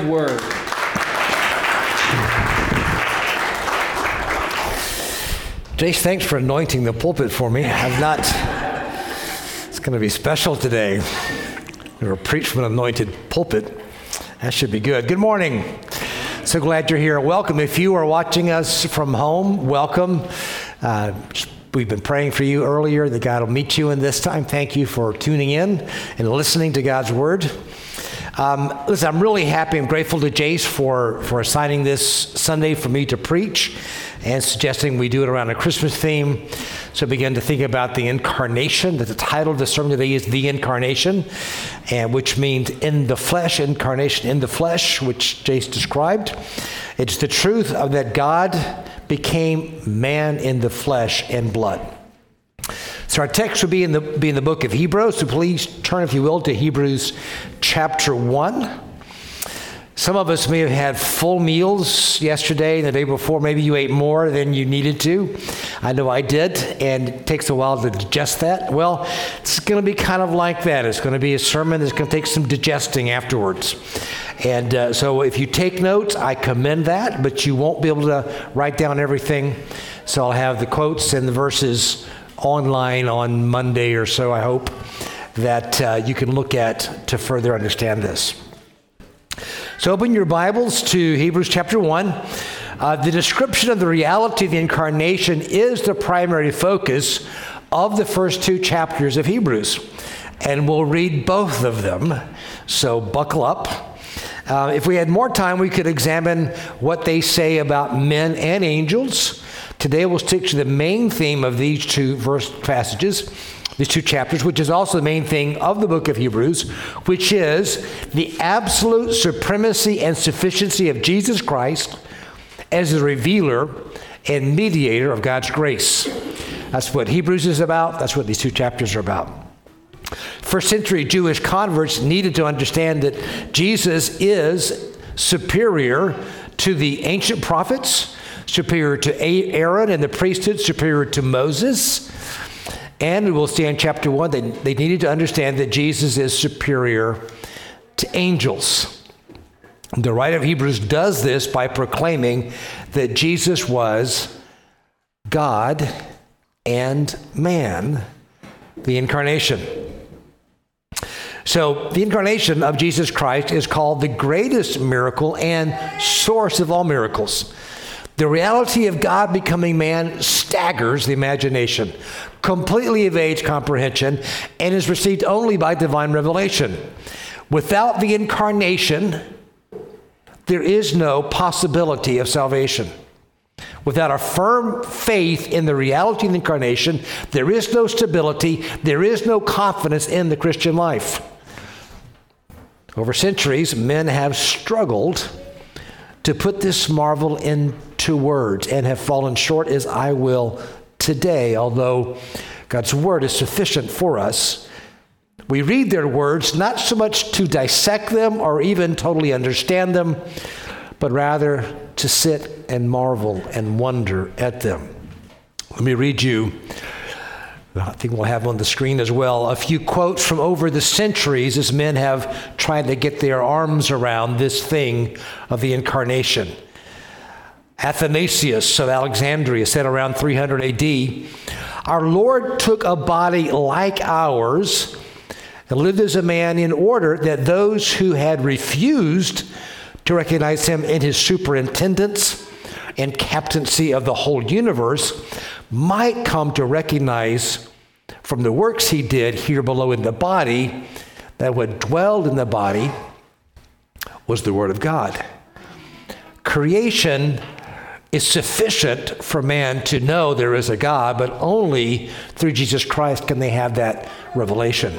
word. Jace, thanks for anointing the pulpit for me. I've not. It's going to be special today. We're preach from an anointed pulpit. That should be good. Good morning. So glad you're here. Welcome. If you are watching us from home, welcome. Uh, we've been praying for you earlier that God will meet you in this time. Thank you for tuning in and listening to God's word. Um, listen, I'm really happy and grateful to Jace for, for assigning this Sunday for me to preach and suggesting we do it around a Christmas theme. So I began to think about the incarnation, that the title of the sermon today is The Incarnation, and which means in the flesh, incarnation in the flesh, which Jace described. It's the truth of that God became man in the flesh and blood. So our text will be in the be in the book of Hebrews. So please turn, if you will, to Hebrews chapter one. Some of us may have had full meals yesterday and the day before. Maybe you ate more than you needed to. I know I did, and it takes a while to digest that. Well, it's going to be kind of like that. It's going to be a sermon that's going to take some digesting afterwards. And uh, so if you take notes, I commend that, but you won't be able to write down everything. So I'll have the quotes and the verses online on Monday or so, I hope, that uh, you can look at to further understand this. So open your Bibles to Hebrews chapter 1. Uh, the description of the reality of the incarnation is the primary focus of the first two chapters of Hebrews. And we'll read both of them, so buckle up. Uh, if we had more time, we could examine what they say about men and angels Today we'll stick to the main theme of these two verse passages, these two chapters, which is also the main thing of the book of Hebrews, which is the absolute supremacy and sufficiency of Jesus Christ as the revealer and mediator of God's grace. That's what Hebrews is about. That's what these two chapters are about. First century Jewish converts needed to understand that Jesus is superior to the ancient prophets superior to Aaron and the priesthood, superior to Moses. And we'll see in chapter 1 that they needed to understand that Jesus is superior to angels. The writer of Hebrews does this by proclaiming that Jesus was God and man, the incarnation. So, the incarnation of Jesus Christ is called the greatest miracle and source of all miracles. The reality of God becoming man staggers the imagination, completely evades comprehension, and is received only by divine revelation. Without the incarnation, there is no possibility of salvation. Without a firm faith in the reality of the incarnation, there is no stability, there is no confidence in the Christian life. Over centuries, men have struggled to put this marvel into words and have fallen short as I will today, although God's word is sufficient for us. We read their words not so much to dissect them or even totally understand them, but rather to sit and marvel and wonder at them. Let me read you I think we'll have on the screen as well a few quotes from over the centuries as men have tried to get their arms around this thing of the incarnation. Athanasius of Alexandria said around 300 AD, Our Lord took a body like ours and lived as a man in order that those who had refused to recognize him in his superintendence and captaincy of the whole universe might come to recognize from the works he did here below in the body that what dwelled in the body was the Word of God. Creation is sufficient for man to know there is a God, but only through Jesus Christ can they have that revelation.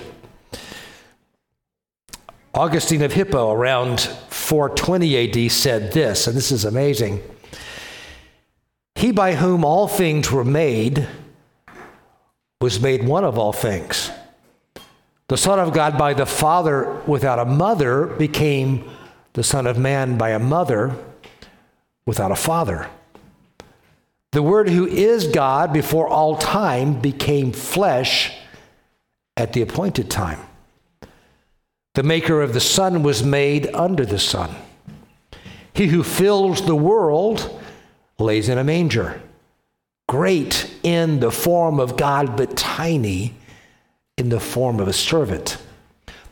Augustine of Hippo, around 420 AD, said this, and this is amazing. He by whom all things were made was made one of all things. The Son of God by the Father without a mother became the Son of Man by a mother without a father. The Word who is God before all time became flesh at the appointed time. The maker of the sun was made under the sun. He who fills the world lays in a manger. Great in the form of God, but tiny in the form of a servant.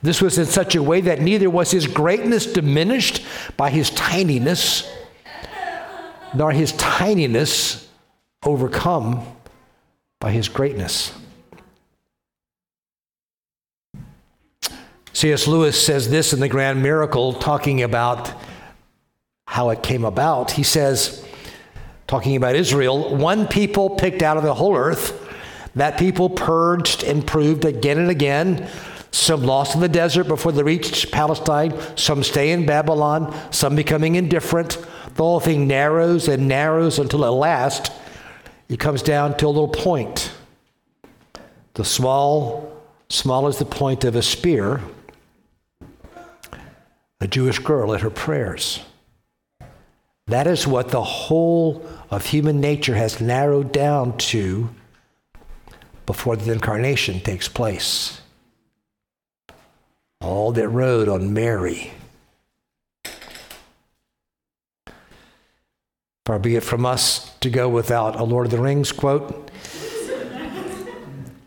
This was in such a way that neither was his greatness diminished by his tininess, nor his tininess overcome by his greatness. C.S. Lewis says this in The Grand Miracle, talking about how it came about. He says, talking about Israel, one people picked out of the whole earth, that people purged and proved again and again. Some lost in the desert before they reached Palestine, some stay in Babylon, some becoming indifferent. The whole thing narrows and narrows until at last it comes down to a little point. The small, small as the point of a spear, a Jewish girl at her prayers. That is what the whole of human nature has narrowed down to before the incarnation takes place. All that rode on Mary. Far be it from us to go without a Lord of the Rings quote.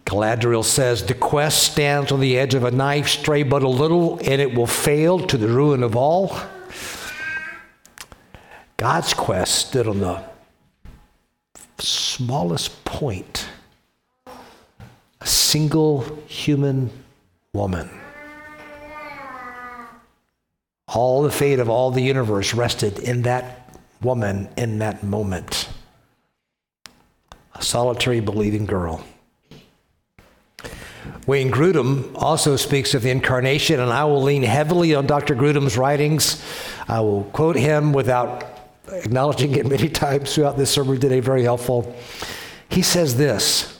Galadriel says, The quest stands on the edge of a knife, stray but a little, and it will fail to the ruin of all. God's quest stood on the smallest point a single human woman. All the fate of all the universe rested in that woman in that moment. A solitary believing girl. Wayne Grudem also speaks of the incarnation, and I will lean heavily on Dr. Grudem's writings. I will quote him without acknowledging it many times throughout this sermon today, very helpful. He says this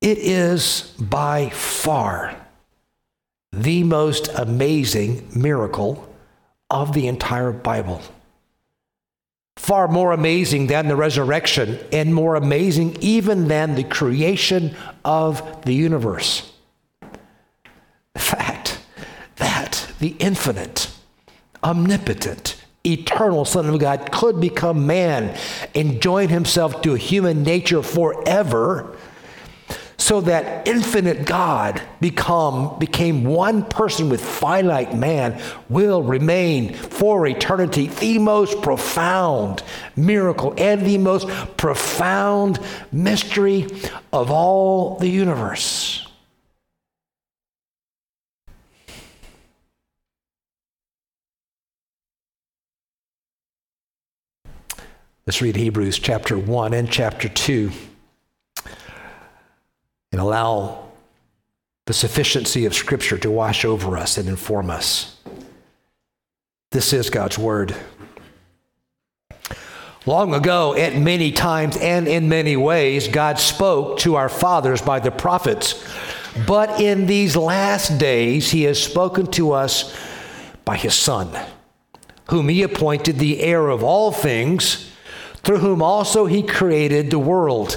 It is by far the most amazing miracle of the entire Bible. Far more amazing than the resurrection, and more amazing even than the creation of the universe. The fact that the infinite, omnipotent, eternal Son of God could become man and join himself to human nature forever so that infinite God become became one person with finite man will remain for eternity the most profound miracle and the most profound mystery of all the universe. Let's read Hebrews chapter 1 and chapter 2 and allow the sufficiency of Scripture to wash over us and inform us. This is God's Word. Long ago, at many times and in many ways, God spoke to our fathers by the prophets. But in these last days, He has spoken to us by His Son, whom He appointed the heir of all things through whom also he created the world.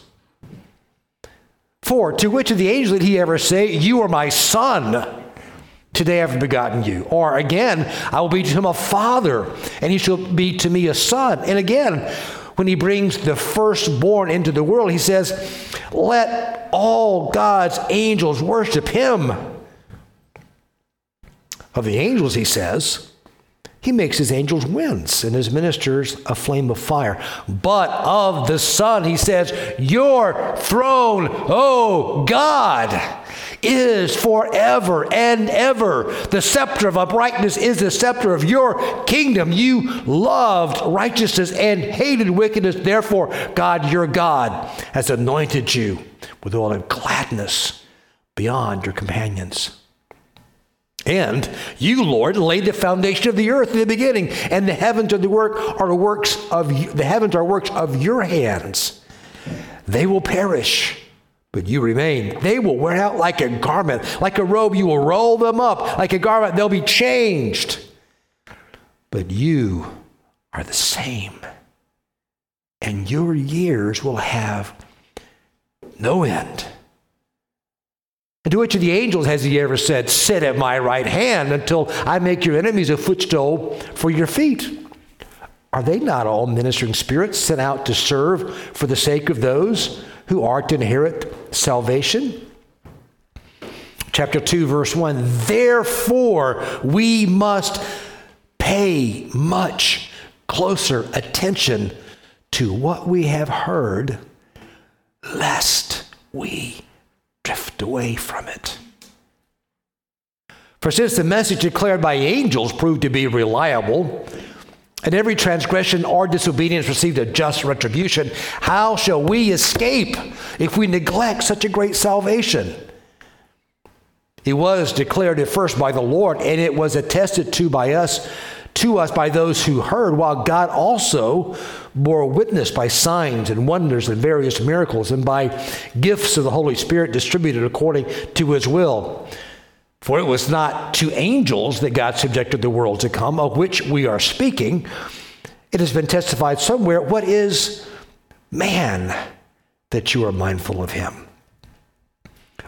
To which of the angels did he ever say, You are my son? Today I have begotten you. Or again, I will be to him a father, and he shall be to me a son. And again, when he brings the firstborn into the world, he says, Let all God's angels worship him. Of the angels, he says, he makes his angels winds and his ministers a flame of fire. But of the Son, he says, Your throne, O God, is forever and ever. The scepter of uprightness is the scepter of your kingdom. You loved righteousness and hated wickedness. Therefore, God, your God, has anointed you with all of gladness beyond your companions. And you, Lord, laid the foundation of the earth in the beginning, and the heavens are the work are works of the heavens are works of your hands. They will perish, but you remain. They will wear out like a garment, like a robe. You will roll them up like a garment. They'll be changed, but you are the same, and your years will have no end. And to which of the angels has he ever said, Sit at my right hand until I make your enemies a footstool for your feet? Are they not all ministering spirits sent out to serve for the sake of those who are to inherit salvation? Chapter 2, verse 1 Therefore, we must pay much closer attention to what we have heard, lest we drift away from it. For since the message declared by angels proved to be reliable, and every transgression or disobedience received a just retribution, how shall we escape if we neglect such a great salvation? It was declared at first by the Lord, and it was attested to by us to us by those who heard, while God also bore witness by signs and wonders and various miracles and by gifts of the Holy Spirit distributed according to his will. For it was not to angels that God subjected the world to come, of which we are speaking. It has been testified somewhere what is man that you are mindful of him?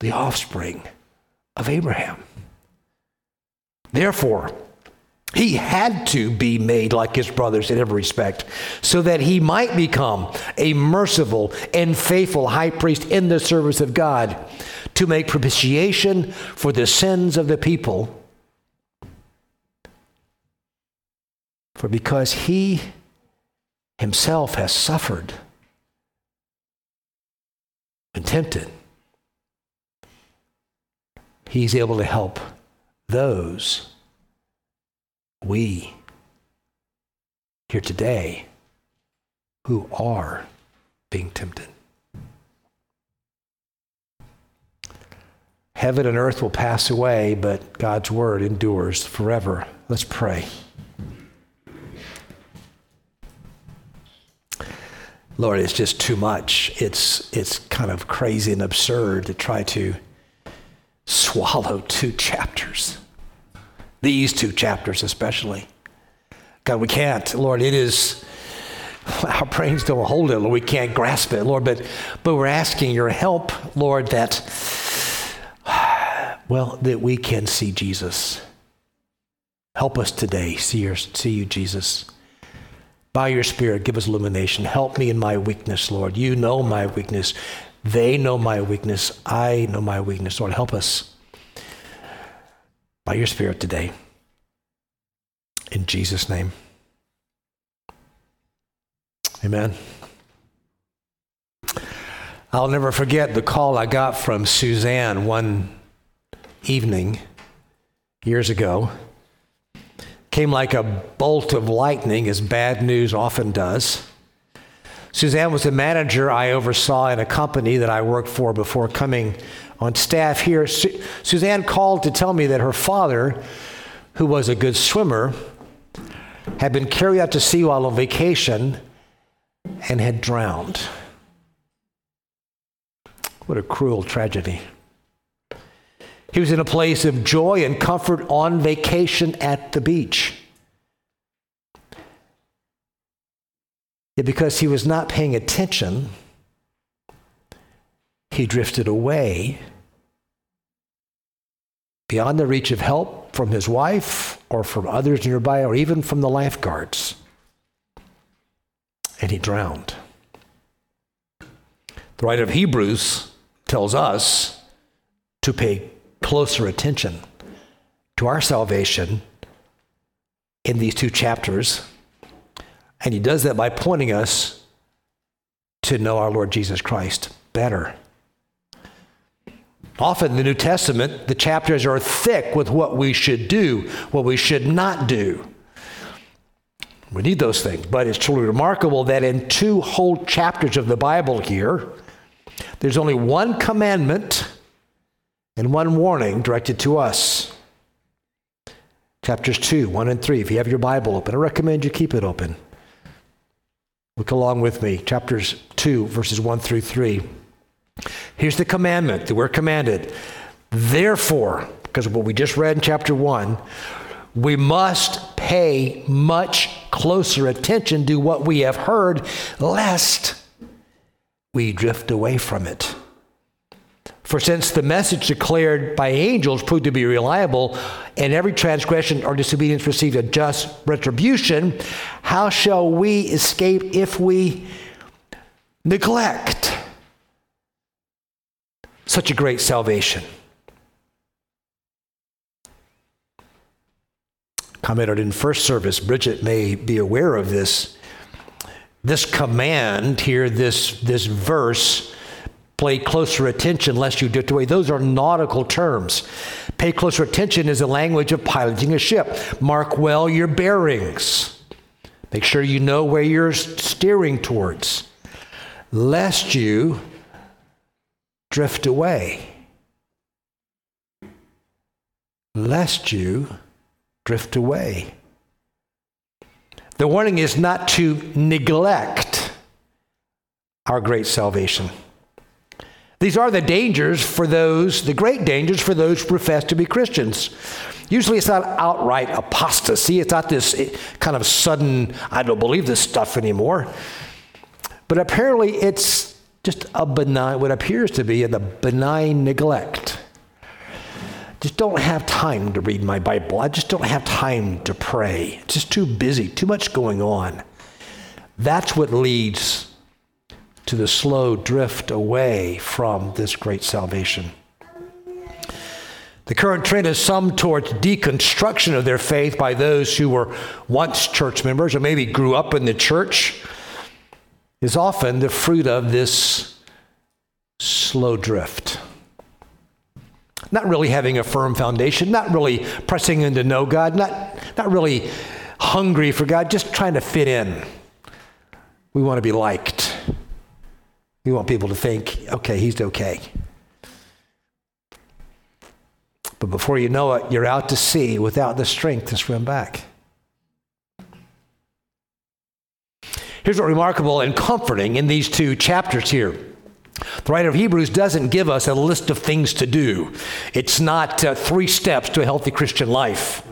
the offspring of Abraham. Therefore, he had to be made like his brothers in every respect, so that he might become a merciful and faithful high priest in the service of God to make propitiation for the sins of the people. For because he himself has suffered and tempted, he's able to help those we here today who are being tempted. Heaven and earth will pass away, but God's word endures forever. Let's pray. Lord, it's just too much. It's, it's kind of crazy and absurd to try to swallow two chapters. These two chapters, especially. God, we can't. Lord, it is, our brains don't hold it. Lord, we can't grasp it, Lord, but, but we're asking your help, Lord, that, well, that we can see Jesus. Help us today see, your, see you, Jesus. By your Spirit, give us illumination. Help me in my weakness, Lord. You know my weakness. They know my weakness. I know my weakness. Lord, help us by your Spirit today. In Jesus' name. Amen. I'll never forget the call I got from Suzanne one evening years ago. Came like a bolt of lightning, as bad news often does. Suzanne was the manager I oversaw in a company that I worked for before coming on staff here. Su- Suzanne called to tell me that her father, who was a good swimmer, had been carried out to sea while on vacation and had drowned. What a cruel tragedy. He was in a place of joy and comfort on vacation at the beach. Because he was not paying attention, he drifted away beyond the reach of help from his wife or from others nearby or even from the lifeguards. And he drowned. The writer of Hebrews tells us to pay closer attention to our salvation in these two chapters and he does that by pointing us to know our Lord Jesus Christ better. Often in the New Testament, the chapters are thick with what we should do, what we should not do. We need those things, but it's truly remarkable that in two whole chapters of the Bible here, there's only one commandment and one warning directed to us. Chapters 2, 1 and 3. If you have your Bible open, I recommend you keep it open. Look along with me, chapters 2, verses 1 through 3. Here's the commandment that we're commanded. Therefore, because of what we just read in chapter 1, we must pay much closer attention to what we have heard, lest we drift away from it. For since the message declared by angels proved to be reliable, and every transgression or disobedience received a just retribution, how shall we escape if we neglect such a great salvation? Commented in first service, Bridget may be aware of this. This command here, this, this verse, Pay closer attention lest you drift away. Those are nautical terms. Pay closer attention is the language of piloting a ship. Mark well your bearings. Make sure you know where you're steering towards, lest you drift away. Lest you drift away. The warning is not to neglect our great salvation. These are the dangers for those, the great dangers for those who profess to be Christians. Usually it's not outright apostasy. It's not this eh, kind of sudden, I don't believe this stuff anymore. But apparently it's just a benign, what appears to be a benign neglect. Just don't have time to read my Bible. I just don't have time to pray. It's just too busy, too much going on. That's what leads to the slow drift away from this great salvation. The current trend is some towards deconstruction of their faith by those who were once church members or maybe grew up in the church, is often the fruit of this slow drift. Not really having a firm foundation, not really pressing into know God, not, not really hungry for God, just trying to fit in. We want to be liked. We want people to think, okay, he's okay. But before you know it, you're out to sea without the strength to swim back. Here's what remarkable and comforting in these two chapters here. The writer of Hebrews doesn't give us a list of things to do. It's not uh, three steps to a healthy Christian life.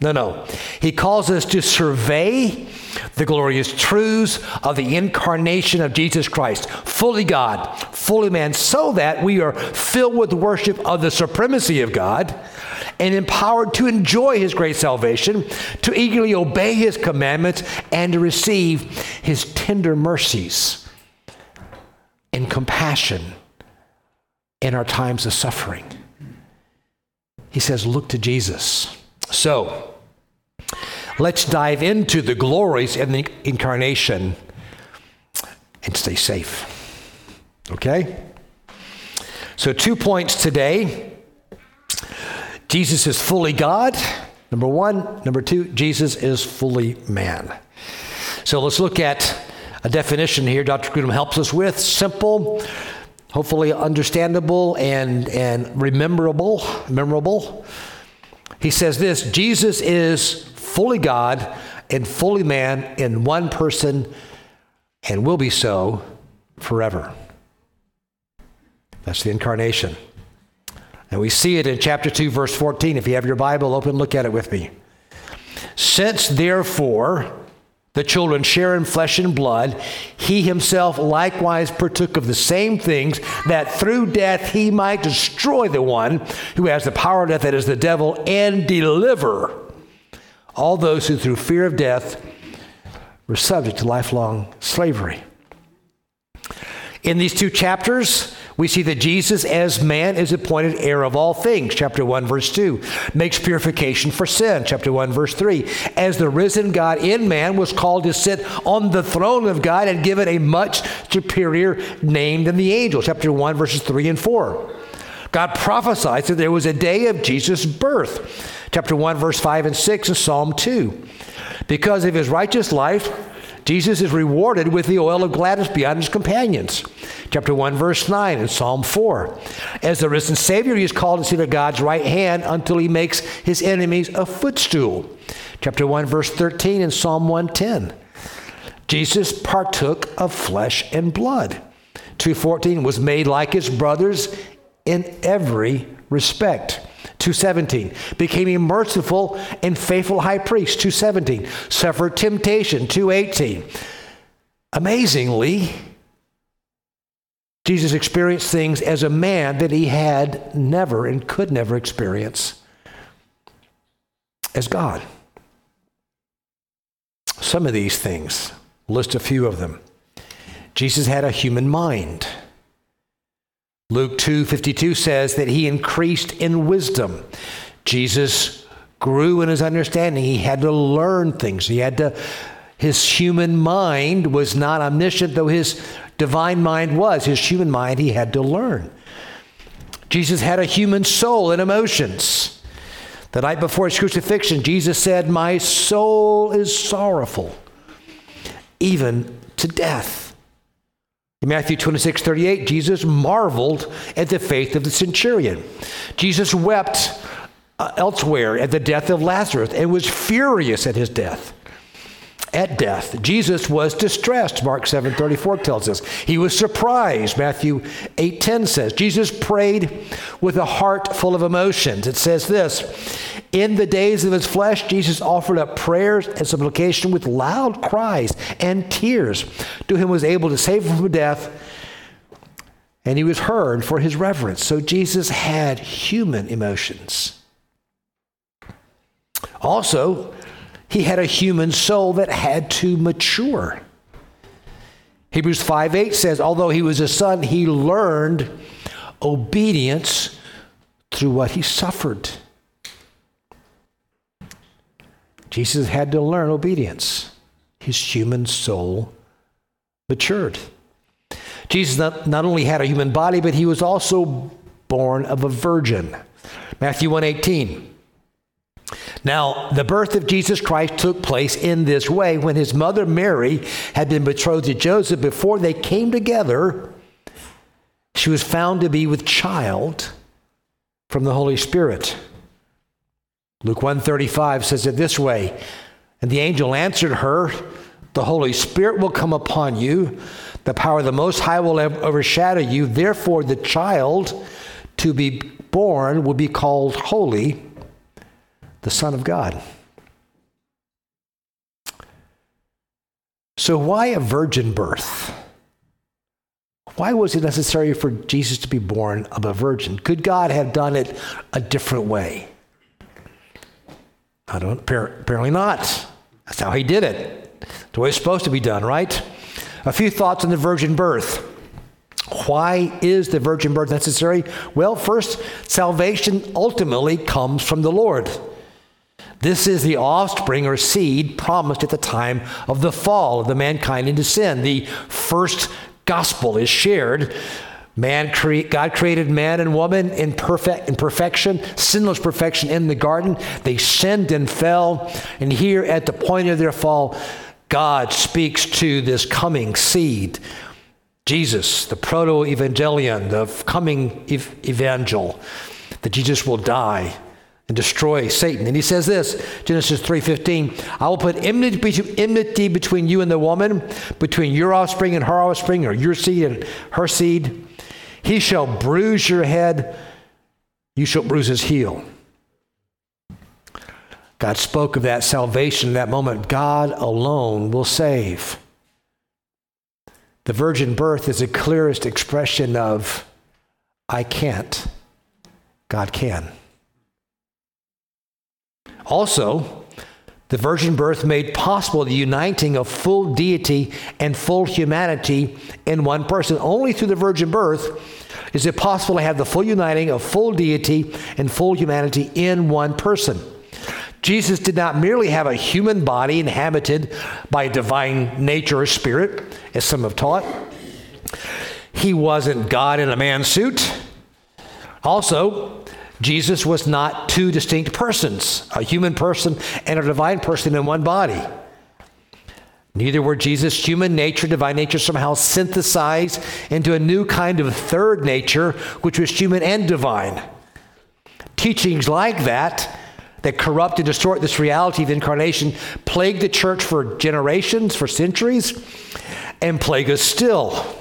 No, no. He calls us to survey the glorious truths of the incarnation of Jesus Christ, fully God, fully man, so that we are filled with worship of the supremacy of God and empowered to enjoy his great salvation, to eagerly obey his commandments, and to receive his tender mercies and compassion in our times of suffering. He says, Look to Jesus. So, let's dive into the glories in the incarnation and stay safe. Okay? So, two points today Jesus is fully God, number one. Number two, Jesus is fully man. So, let's look at a definition here Dr. Grudem helps us with simple, hopefully understandable, and, and rememberable. Memorable. He says this Jesus is fully God and fully man in one person and will be so forever. That's the incarnation. And we see it in chapter 2, verse 14. If you have your Bible open, look at it with me. Since therefore the children share in flesh and blood, he himself likewise partook of the same things, that through death he might destroy the one who has the power of death, that is the devil, and deliver all those who through fear of death were subject to lifelong slavery. In these two chapters, we see that Jesus, as man, is appointed heir of all things. Chapter 1, verse 2. Makes purification for sin. Chapter 1, verse 3. As the risen God in man was called to sit on the throne of God and given a much superior name than the angels. Chapter 1, verses 3 and 4. God prophesied that there was a day of Jesus' birth. Chapter 1, verse 5 and 6 in Psalm 2. Because of his righteous life, Jesus is rewarded with the oil of gladness beyond his companions. Chapter 1, verse 9 in Psalm 4. As the risen Savior, he is called to sit at God's right hand until he makes his enemies a footstool. Chapter 1, verse 13 in Psalm 110. Jesus partook of flesh and blood. 214 was made like his brothers in every respect. 217 became a merciful and faithful high priest. 217 suffered temptation. 218 amazingly jesus experienced things as a man that he had never and could never experience as god. Some of these things list a few of them. Jesus had a human mind Luke 2:52 says that he increased in wisdom. Jesus grew in his understanding. He had to learn things. He had to his human mind was not omniscient though his divine mind was. His human mind he had to learn. Jesus had a human soul and emotions. The night before his crucifixion, Jesus said, "My soul is sorrowful, even to death." In Matthew 26, 38, Jesus marveled at the faith of the centurion. Jesus wept uh, elsewhere at the death of Lazarus and was furious at his death. At death, Jesus was distressed, Mark 7 34 tells us. He was surprised, Matthew 8 10 says. Jesus prayed with a heart full of emotions. It says this in the days of his flesh, Jesus offered up prayers and supplication with loud cries and tears to him was able to save him from death, and he was heard for his reverence. So Jesus had human emotions. Also, he had a human soul that had to mature. Hebrews 5 8 says, although he was a son, he learned obedience through what he suffered. Jesus had to learn obedience. His human soul matured. Jesus not, not only had a human body, but he was also born of a virgin. Matthew 118. Now, the birth of Jesus Christ took place in this way when his mother Mary had been betrothed to Joseph. Before they came together, she was found to be with child from the Holy Spirit. Luke 135 says it this way And the angel answered her, The Holy Spirit will come upon you, the power of the Most High will overshadow you. Therefore, the child to be born will be called holy, the Son of God. So, why a virgin birth? Why was it necessary for Jesus to be born of a virgin? Could God have done it a different way? I don't, apparently not. That's how he did it. The way it's supposed to be done, right? A few thoughts on the virgin birth. Why is the virgin birth necessary? Well, first, salvation ultimately comes from the Lord. This is the offspring or seed promised at the time of the fall of the mankind into sin. The first gospel is shared. Man cre- God created man and woman in perfect in perfection, sinless perfection in the garden. They sinned and fell, and here at the point of their fall, God speaks to this coming seed Jesus, the proto evangelion, the coming ev- evangel, that Jesus will die and destroy Satan. And he says this, Genesis 3:15, I will put enmity between you and the woman, between your offspring and her offspring, or your seed and her seed. He shall bruise your head, you shall bruise his heel. God spoke of that salvation in that moment. God alone will save. The virgin birth is the clearest expression of, I can't, God can. Also, the virgin birth made possible the uniting of full deity and full humanity in one person. Only through the virgin birth is it possible to have the full uniting of full deity and full humanity in one person. Jesus did not merely have a human body inhabited by a divine nature or spirit, as some have taught. He wasn't God in a man suit. Also, Jesus was not two distinct persons, a human person and a divine person in one body. Neither were Jesus' human nature, divine nature somehow synthesized into a new kind of third nature, which was human and divine. Teachings like that that corrupt and distort this reality of incarnation plagued the church for generations, for centuries, and plague us still.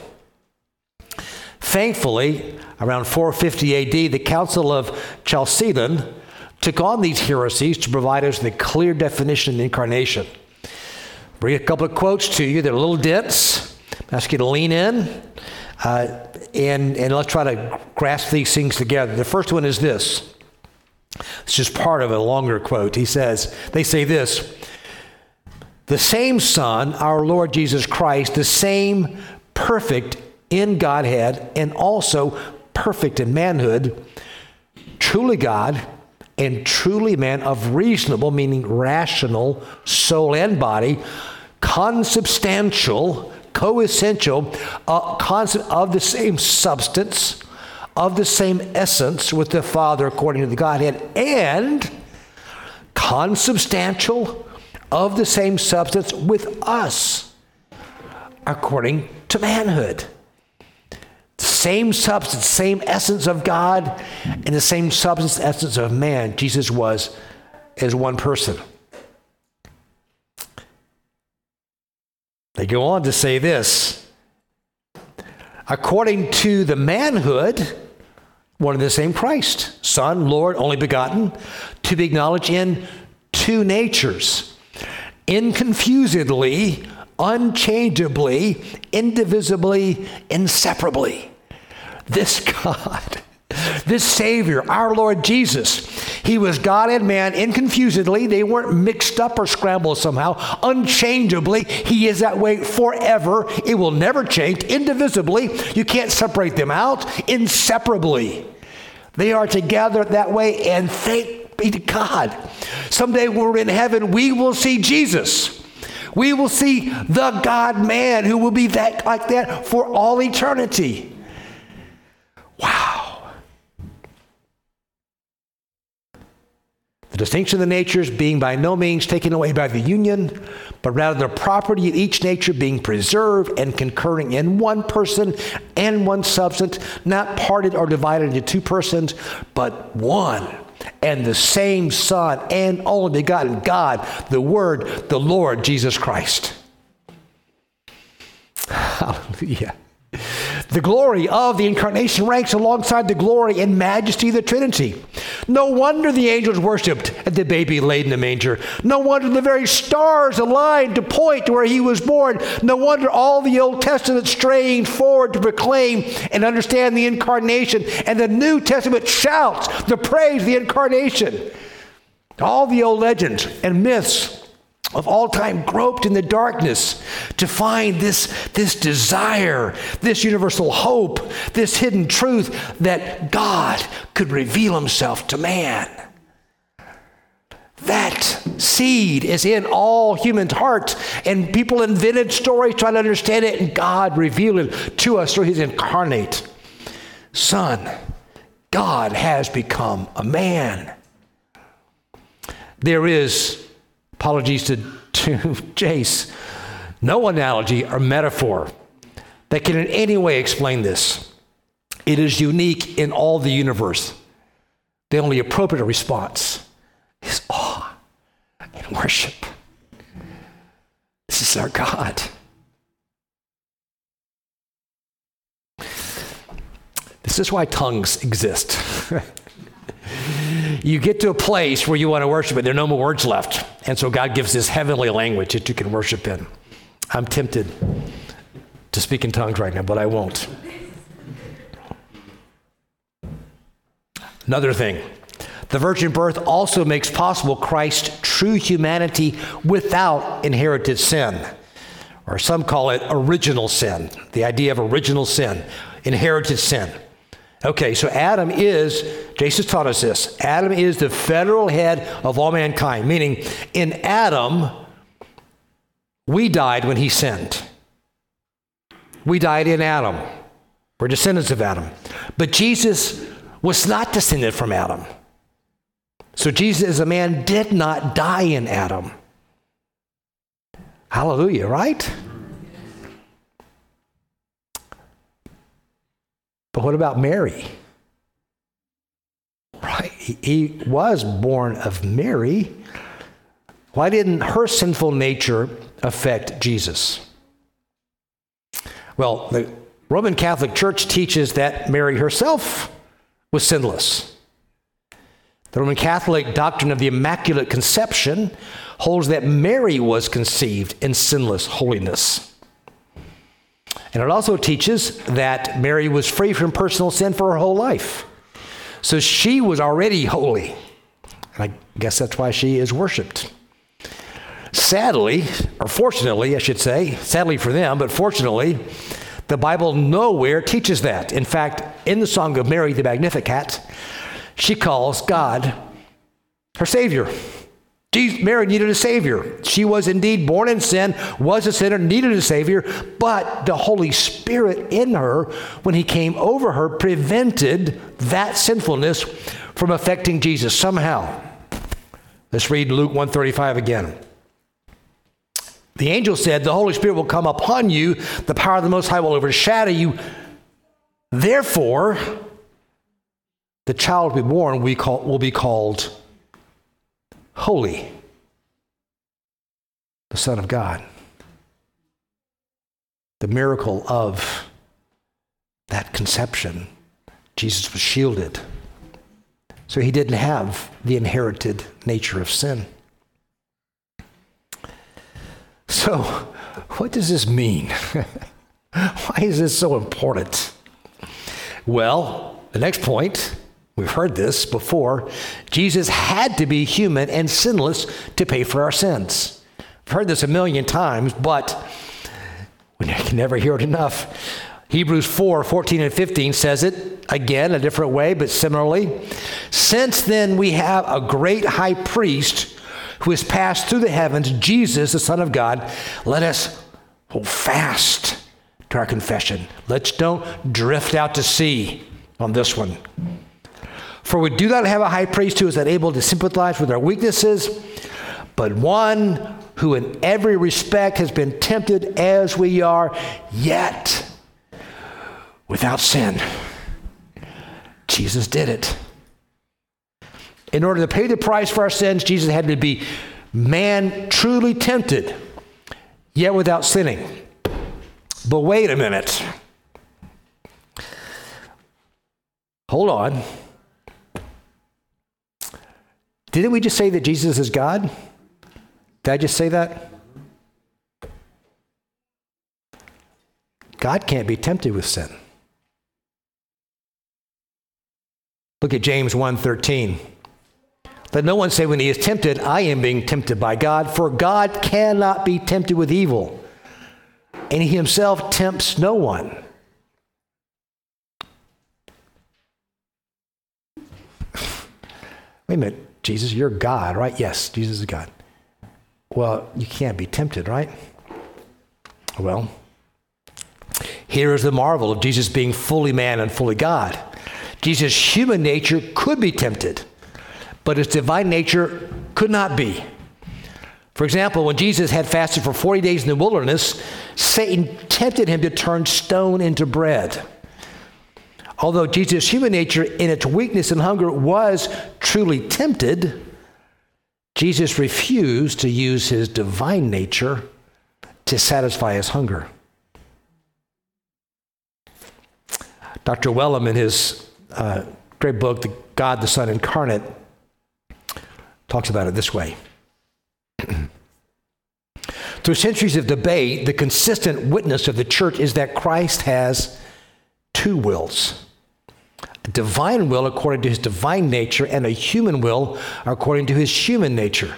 Thankfully, around 450 AD, the Council of Chalcedon took on these heresies to provide us with a clear definition of the incarnation. Bring a couple of quotes to you. They're a little dense. ask you to lean in uh, and, and let's try to grasp these things together. The first one is this it's just part of a longer quote. He says, They say this The same Son, our Lord Jesus Christ, the same perfect in Godhead and also perfect in manhood, truly God and truly man of reasonable, meaning rational, soul and body, consubstantial, co-essential, uh, of the same substance, of the same essence with the Father according to the Godhead, and consubstantial of the same substance with us according to manhood. Same substance, same essence of God, and the same substance, essence of man. Jesus was as one person. They go on to say this according to the manhood, one and the same Christ, Son, Lord, only begotten, to be acknowledged in two natures, inconfusedly, unchangeably, indivisibly, inseparably. This God, this Savior, our Lord Jesus, He was God and man inconfusedly. They weren't mixed up or scrambled somehow. Unchangeably, He is that way forever. It will never change. Indivisibly, you can't separate them out. Inseparably, they are together that way, and thank be to God. Someday when we're in heaven, we will see Jesus. We will see the God man who will be that like that for all eternity. Wow. The distinction of the natures being by no means taken away by the union, but rather the property of each nature being preserved and concurring in one person and one substance, not parted or divided into two persons, but one and the same Son and only begotten God, the Word, the Lord Jesus Christ. Hallelujah. The glory of the incarnation ranks alongside the glory and majesty of the Trinity. No wonder the angels worshiped at the baby laid in the manger. No wonder the very stars aligned to point to where he was born. No wonder all the Old Testament straying forward to proclaim and understand the incarnation. And the New Testament shouts the praise of the incarnation. All the old legends and myths of all time groped in the darkness to find this, this desire, this universal hope, this hidden truth that God could reveal himself to man. That seed is in all human hearts, and people invented stories trying to understand it, and God revealed it to us through his incarnate Son. God has become a man. There is, apologies to, to Jace, no analogy or metaphor that can in any way explain this. It is unique in all the universe. The only appropriate response is awe and worship. This is our God. This is why tongues exist. you get to a place where you want to worship, but there are no more words left. And so God gives this heavenly language that you can worship in. I'm tempted to speak in tongues right now, but I won't. Another thing the virgin birth also makes possible Christ's true humanity without inherited sin. Or some call it original sin, the idea of original sin, inherited sin. Okay, so Adam is, Jesus taught us this Adam is the federal head of all mankind, meaning in Adam, we died when he sinned. We died in Adam. We're descendants of Adam. But Jesus was not descended from Adam. So Jesus, as a man, did not die in Adam. Hallelujah, right? What about Mary? Right? He, was born of Mary. Why didn't her sinful nature affect Jesus? Well, the Roman Catholic Church teaches that Mary herself was sinless. The Roman Catholic doctrine of the Immaculate Conception holds that Mary was conceived in sinless holiness. And it also teaches that Mary was free from personal sin for her whole life. So she was already holy. And I guess that's why she is worshiped. Sadly, or fortunately, I should say, sadly for them, but fortunately, the Bible nowhere teaches that. In fact, in the Song of Mary, the Magnificat, she calls God her Savior. Mary needed a Savior. She was indeed born in sin, was a sinner, needed a Savior, but the Holy Spirit in her, when He came over her, prevented that sinfulness from affecting Jesus somehow. Let's read Luke 135 again. The angel said, The Holy Spirit will come upon you, the power of the Most High will overshadow you. Therefore, the child will be born will be called holy, the Son of God. The miracle of that conception, Jesus was shielded. So he didn't have the inherited nature of sin. So, what does this mean? Why is this so important? Well, the next point We've heard this before. Jesus had to be human and sinless to pay for our sins. I've heard this a million times, but we can never hear it enough. Hebrews 4 14 and 15 says it again, a different way, but similarly. Since then, we have a great high priest who has passed through the heavens, Jesus, the Son of God. Let us hold fast to our confession. Let's don't drift out to sea on this one. For we do not have a high priest who is unable to sympathize with our weaknesses, but one who in every respect has been tempted as we are, yet without sin. Jesus did it. In order to pay the price for our sins, Jesus had to be man truly tempted, yet without sinning. But wait a minute. Hold on. Didn't we just say that Jesus is God? Did I just say that? God can't be tempted with sin. Look at James 1:13. Let no one say when he is tempted, I am being tempted by God, for God cannot be tempted with evil, and he himself tempts no one. Wait a minute, Jesus, you're God, right? Yes, Jesus is God. Well, you can't be tempted, right? Well, here is the marvel of Jesus being fully man and fully God. Jesus' human nature could be tempted, but his divine nature could not be. For example, when Jesus had fasted for 40 days in the wilderness, Satan tempted him to turn stone into bread. Although Jesus' human nature, in its weakness and hunger, was truly tempted, Jesus refused to use his divine nature to satisfy his hunger. Dr. Wellum, in his uh, great book, The God, the Son Incarnate, talks about it this way. Through centuries of debate, the consistent witness of the church is that Christ has two wills divine will according to his divine nature, and a human will according to his human nature.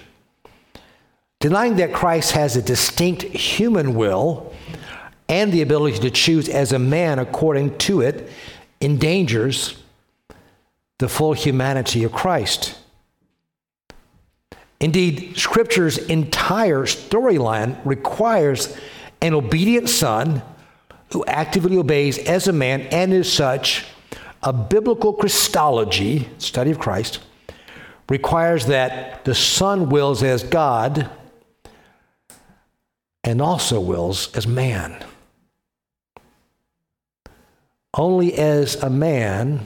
Denying that Christ has a distinct human will and the ability to choose as a man according to it endangers the full humanity of Christ. Indeed, Scripture's entire storyline requires an obedient son who actively obeys as a man and as such a biblical Christology, study of Christ, requires that the Son wills as God and also wills as man. Only as a man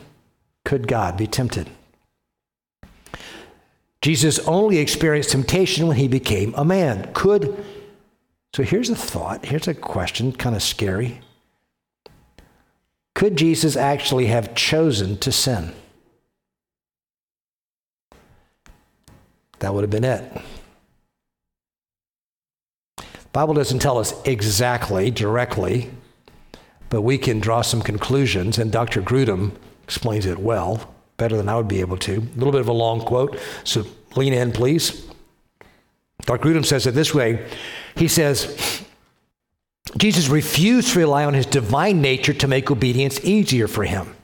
could God be tempted. Jesus only experienced temptation when he became a man. Could, so here's a thought, here's a question, kind of scary. Could Jesus actually have chosen to sin? That would have been it. The Bible doesn't tell us exactly, directly, but we can draw some conclusions, and Dr. Grudem explains it well, better than I would be able to. A little bit of a long quote, so lean in, please. Dr. Grudem says it this way He says, Jesus refused to rely on his divine nature to make obedience easier for him.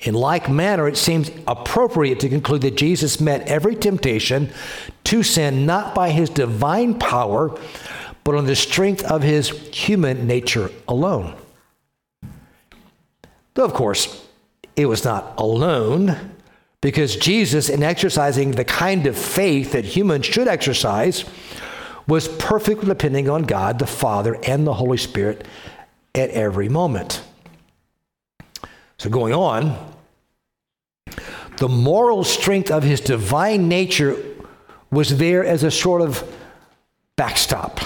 In like manner, it seems appropriate to conclude that Jesus met every temptation to sin not by his divine power, but on the strength of his human nature alone. Though, of course, it was not alone, because Jesus, in exercising the kind of faith that humans should exercise, was perfectly depending on God, the Father, and the Holy Spirit at every moment. So, going on, the moral strength of his divine nature was there as a sort of backstop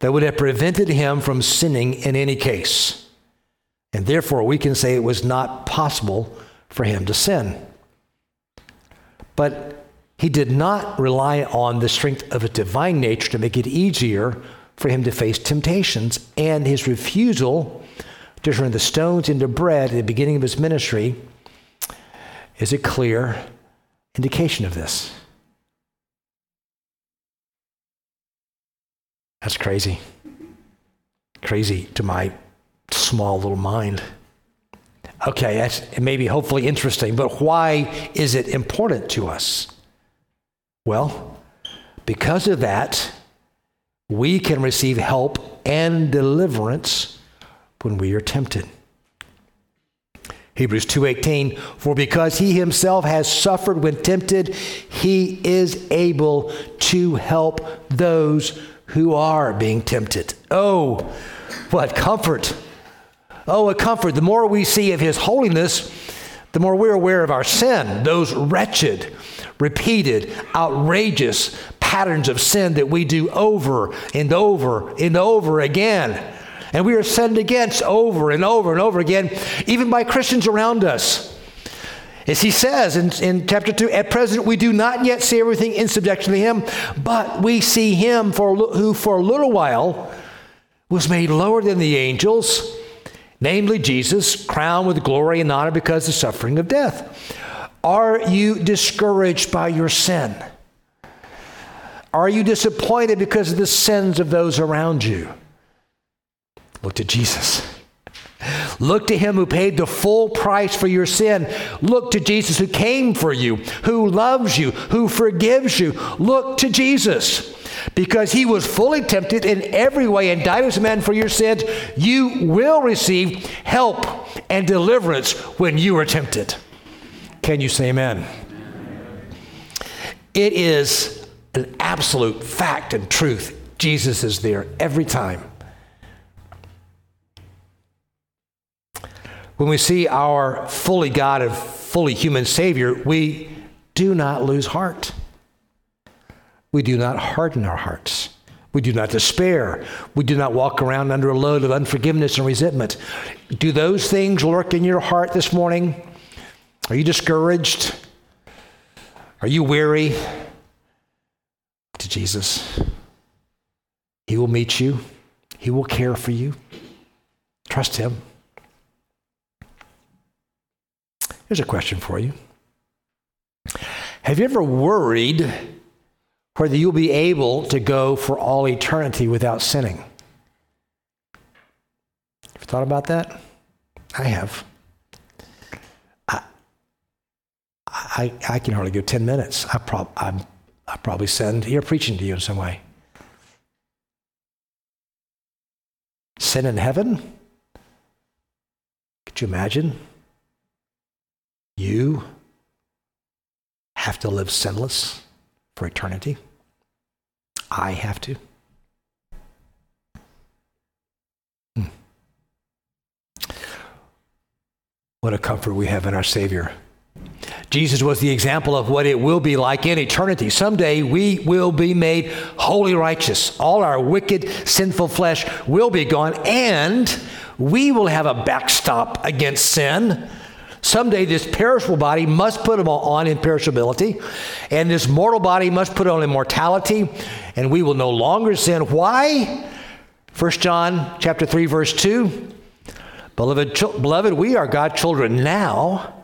that would have prevented him from sinning in any case. And therefore, we can say it was not possible for him to sin. But he did not rely on the strength of a divine nature to make it easier for him to face temptations. And his refusal to turn the stones into bread at the beginning of his ministry is a clear indication of this. That's crazy. Crazy to my small little mind. Okay, that's maybe hopefully interesting, but why is it important to us? Well, because of that, we can receive help and deliverance when we are tempted. Hebrews 2:18 For because he himself has suffered when tempted he is able to help those who are being tempted. Oh, what comfort. Oh, a comfort. The more we see of his holiness, the more we're aware of our sin, those wretched repeated, outrageous patterns of sin that we do over and over and over again. And we are sinned against over and over and over again, even by Christians around us. As he says in, in chapter 2, at present we do not yet see everything in subjection to him, but we see him for, who for a little while was made lower than the angels, namely Jesus, crowned with glory and honor because of the suffering of death are you discouraged by your sin? Are you disappointed because of the sins of those around you? Look to Jesus. Look to him who paid the full price for your sin. Look to Jesus who came for you, who loves you, who forgives you. Look to Jesus. Because he was fully tempted in every way and died as a man for your sins, you will receive help and deliverance when you are tempted. Can you say amen? It is an absolute fact and truth. Jesus is there every time. When we see our fully God and fully human Savior, we do not lose heart. We do not harden our hearts. We do not despair. We do not walk around under a load of unforgiveness and resentment. Do those things lurk in your heart this morning? Are you discouraged? Are you weary? To Jesus. He will meet you, He will care for you. Trust Him. Here's a question for you Have you ever worried whether you'll be able to go for all eternity without sinning? You thought about that? I have. I, I, I can hardly go 10 minutes. I, prob- I'm, I probably send here preaching to you in some way. Sin in heaven? Could you imagine? You have to live sinless for eternity. I have to. Hmm. What a comfort we have in our Savior. Jesus was the example of what it will be like in eternity. Someday we will be made wholly righteous. All our wicked, sinful flesh will be gone, and we will have a backstop against sin Someday this perishable body must put on imperishability, and this mortal body must put on immortality, and we will no longer sin. Why? 1 John chapter 3, verse 2. Beloved, beloved, we are God's children now,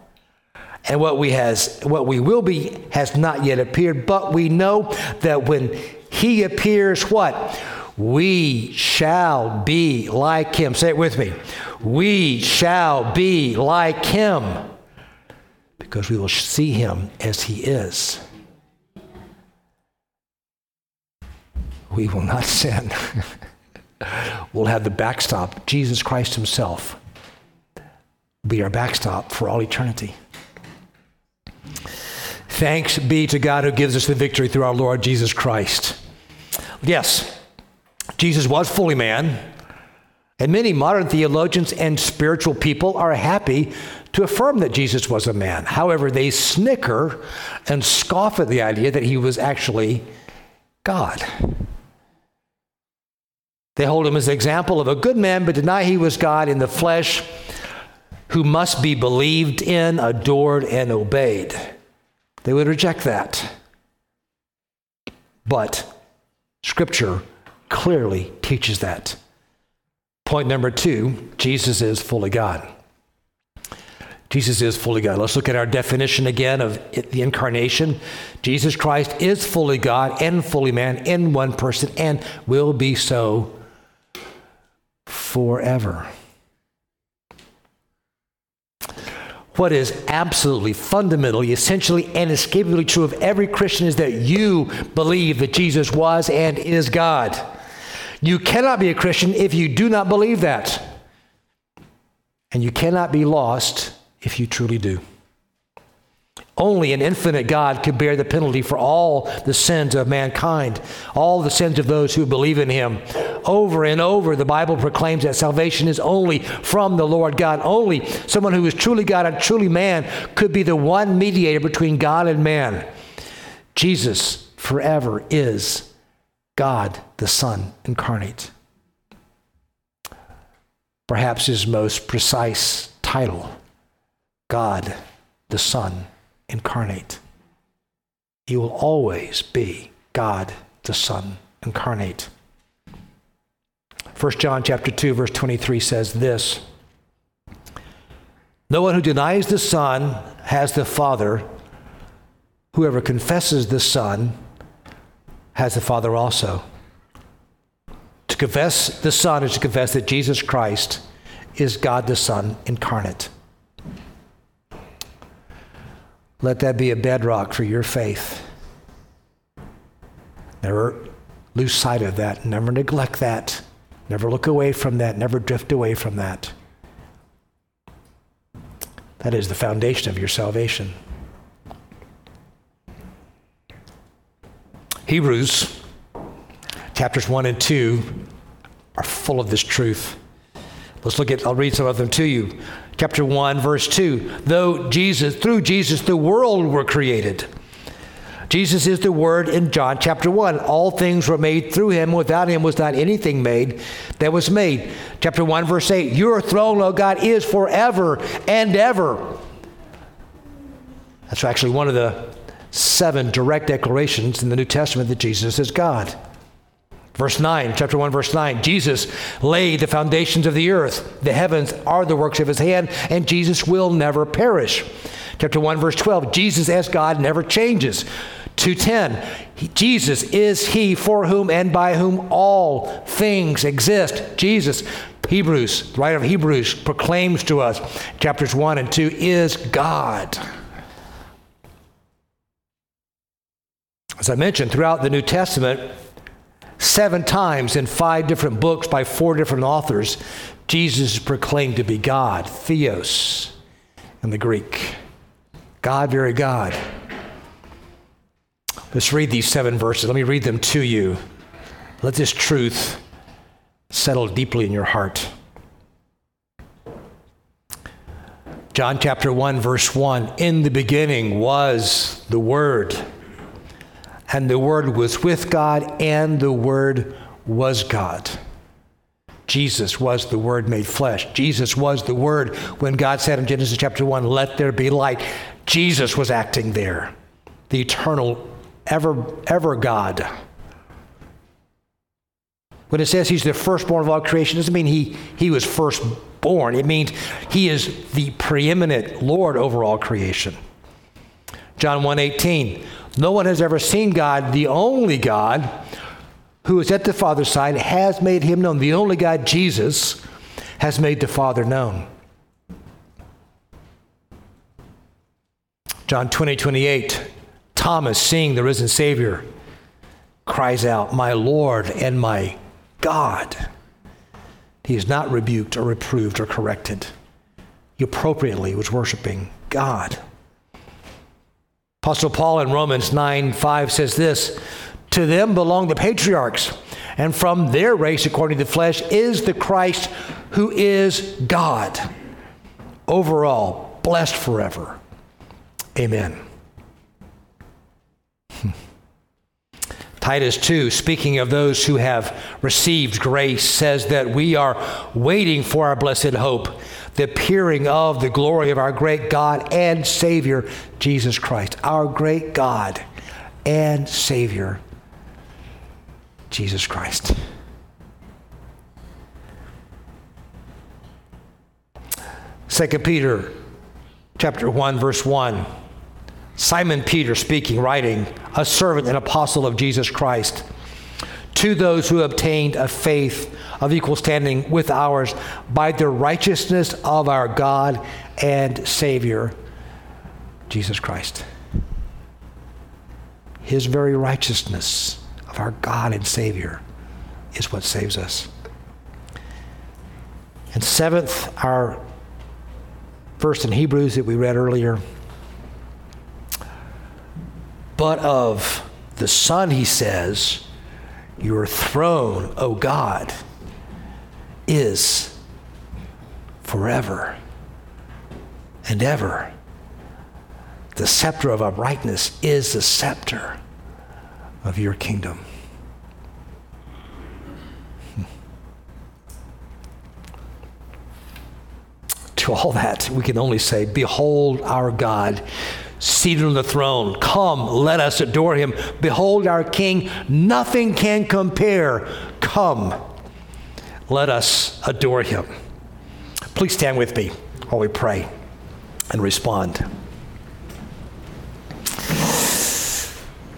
and what we has what we will be has not yet appeared, but we know that when he appears, what? We shall be like him. Say it with me. We shall be like him because we will see him as he is. We will not sin. we'll have the backstop. Jesus Christ himself be our backstop for all eternity. Thanks be to God who gives us the victory through our Lord Jesus Christ. Yes, Jesus was fully man, and many modern theologians and spiritual people are happy to affirm that Jesus was a man. However, they snicker and scoff at the idea that he was actually God. They hold him as an example of a good man, but deny he was God in the flesh who must be believed in, adored, and obeyed. They would reject that. But Scripture clearly teaches that. Point number two Jesus is fully God. Jesus is fully God. Let's look at our definition again of the incarnation. Jesus Christ is fully God and fully man in one person and will be so forever. What is absolutely, fundamentally, essentially, and inescapably true of every Christian is that you believe that Jesus was and is God. You cannot be a Christian if you do not believe that. And you cannot be lost if you truly do. Only an infinite God could bear the penalty for all the sins of mankind, all the sins of those who believe in him. Over and over, the Bible proclaims that salvation is only from the Lord God. Only someone who is truly God and truly man could be the one mediator between God and man. Jesus forever is God the Son incarnate. Perhaps his most precise title God the Son incarnate. He will always be God the Son incarnate. 1 John chapter 2 verse 23 says this No one who denies the Son has the Father. Whoever confesses the Son has the Father also. To confess the Son is to confess that Jesus Christ is God the Son incarnate. Let that be a bedrock for your faith. Never lose sight of that. Never neglect that. Never look away from that. Never drift away from that. That is the foundation of your salvation. Hebrews chapters 1 and 2 are full of this truth. Let's look at, I'll read some of them to you. Chapter 1, verse 2. Though Jesus, through Jesus, the world were created. Jesus is the Word in John chapter 1. All things were made through him. Without him was not anything made that was made. Chapter 1, verse 8. Your throne, O God, is forever and ever. That's actually one of the seven direct declarations in the New Testament that Jesus is God. Verse 9, chapter 1, verse 9 Jesus laid the foundations of the earth. The heavens are the works of his hand, and Jesus will never perish. Chapter 1, verse 12 Jesus as God never changes. 210 Jesus is he for whom and by whom all things exist. Jesus, Hebrews, the writer of Hebrews proclaims to us, chapters 1 and 2, is God. As I mentioned, throughout the New Testament, seven times in five different books by four different authors, Jesus is proclaimed to be God, Theos in the Greek. God, very God. Let's read these seven verses. Let me read them to you. Let this truth settle deeply in your heart. John chapter 1, verse 1 In the beginning was the Word, and the Word was with God, and the Word was God. Jesus was the Word made flesh. Jesus was the Word when God said in Genesis chapter 1, Let there be light. Jesus was acting there, the eternal, ever, ever God. When it says he's the firstborn of all creation, doesn't mean he, he was firstborn. It means he is the preeminent Lord over all creation. John 1:18. No one has ever seen God, the only God who is at the Father's side has made him known. The only God, Jesus, has made the Father known. John 20, 28, Thomas, seeing the risen Savior, cries out, My Lord and my God. He is not rebuked or reproved or corrected. He appropriately was worshiping God. Apostle Paul in Romans 9 5 says this To them belong the patriarchs, and from their race, according to the flesh, is the Christ who is God. Overall, blessed forever. Amen. Titus 2, speaking of those who have received grace, says that we are waiting for our blessed hope, the appearing of the glory of our great God and Savior, Jesus Christ. Our great God and Savior, Jesus Christ. Second Peter chapter 1 verse 1 Simon Peter speaking, writing, a servant and apostle of Jesus Christ, to those who obtained a faith of equal standing with ours by the righteousness of our God and Savior, Jesus Christ. His very righteousness of our God and Savior is what saves us. And seventh, our verse in Hebrews that we read earlier but of the Son, he says, Your throne, O God, is forever and ever. The scepter of uprightness is the scepter of your kingdom. To all that, we can only say, Behold our God seated on the throne. Come, let us adore him. Behold our King. Nothing can compare. Come, let us adore him. Please stand with me while we pray and respond.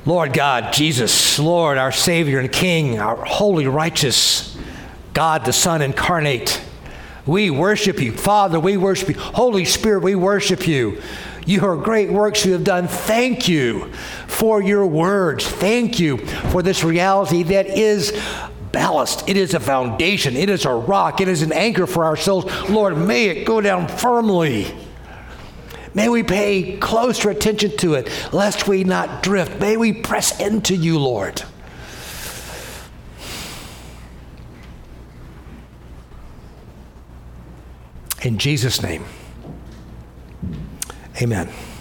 Lord God, Jesus, Lord, our Savior and King, our holy, righteous God the Son incarnate. We worship you. Father, we worship you. Holy Spirit, we worship you. You are great works you have done. Thank you for your words. Thank you for this reality that is ballast. It is a foundation. It is a rock. It is an anchor for our souls. Lord, may it go down firmly. May we pay closer attention to it, lest we not drift. May we press into you, Lord. In Jesus' name, amen.